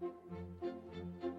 thank you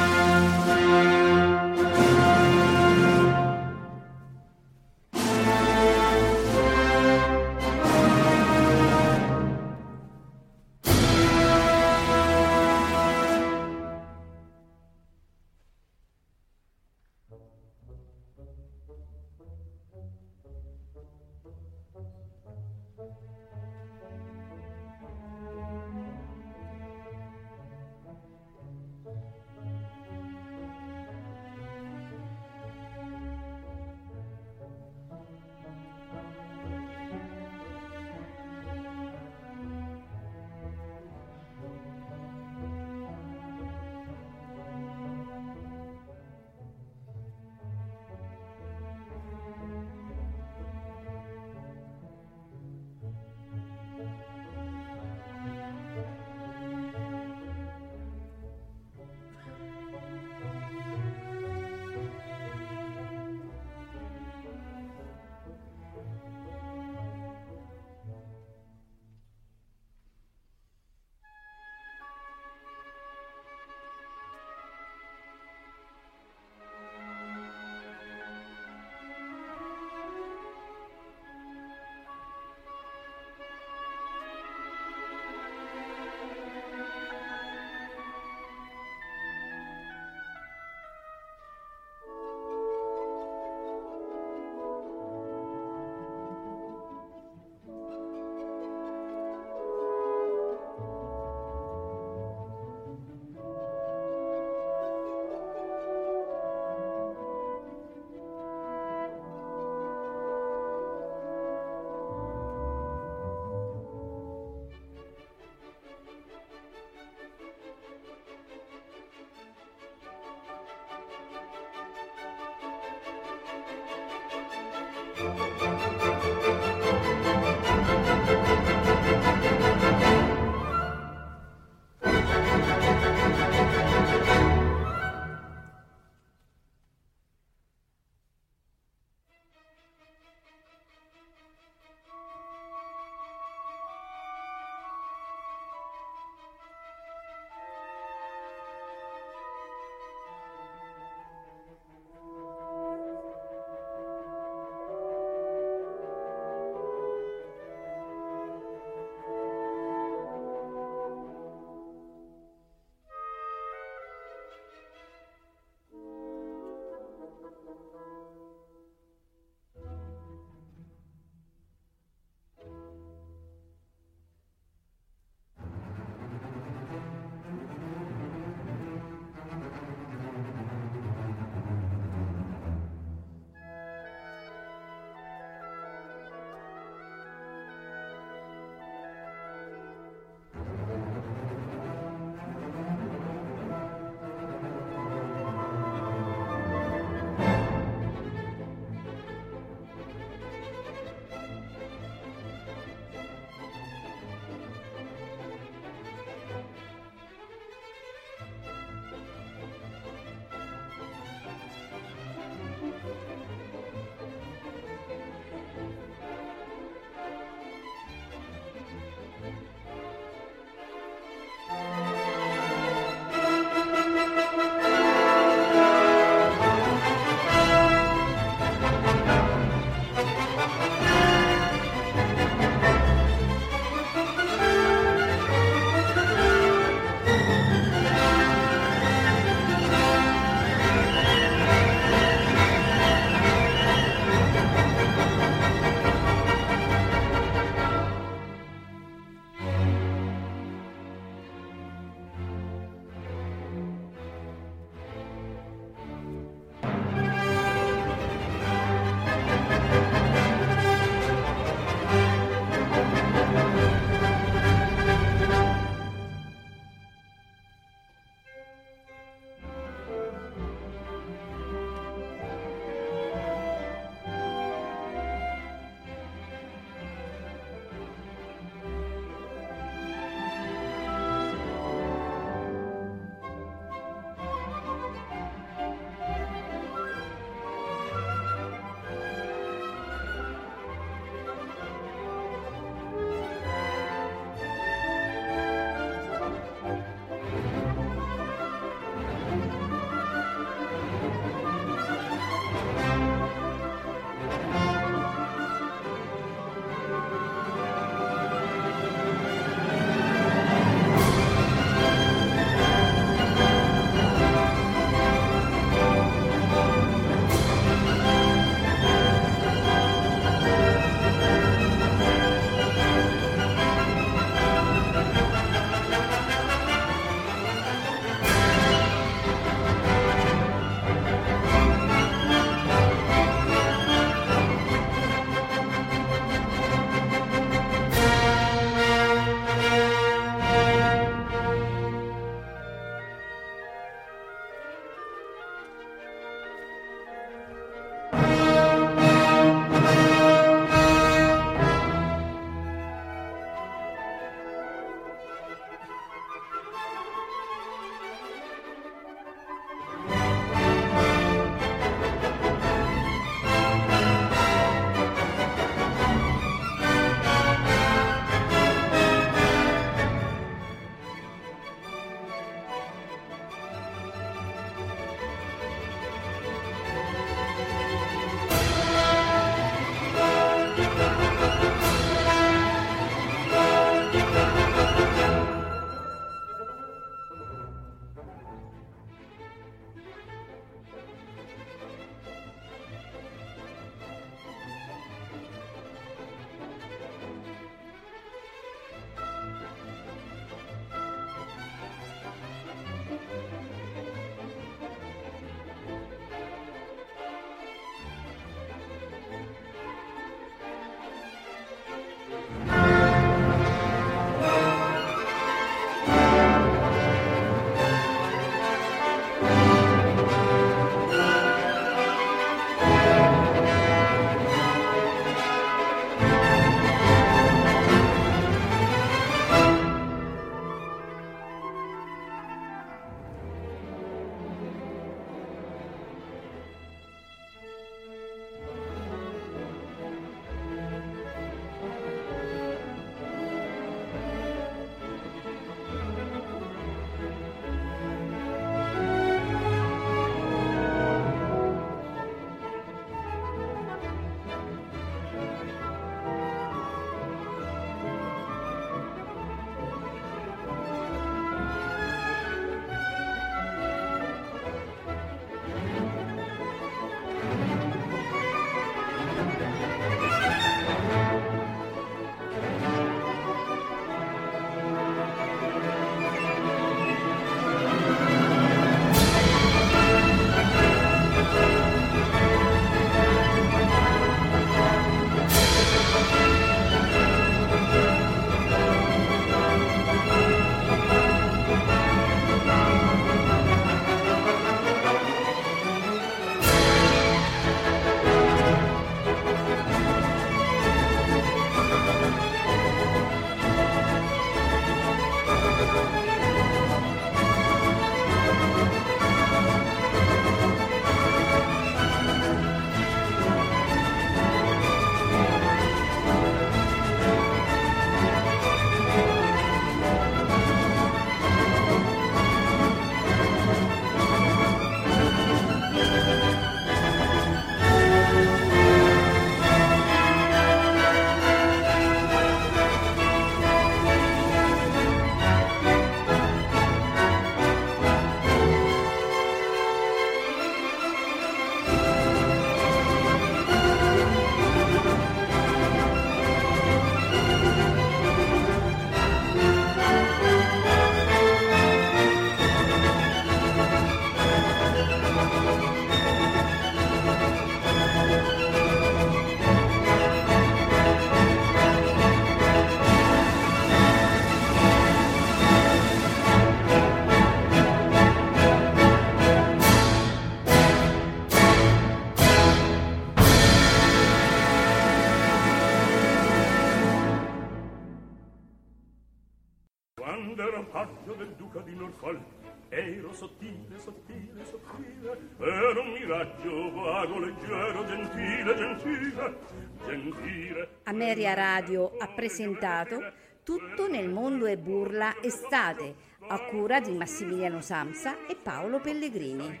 Ameria Radio ha presentato Tutto nel mondo è burla estate a cura di Massimiliano Samsa e Paolo Pellegrini.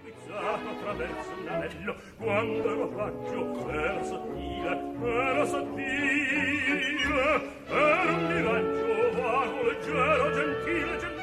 Quando un miraggio vago, leggero, gentile, gentile.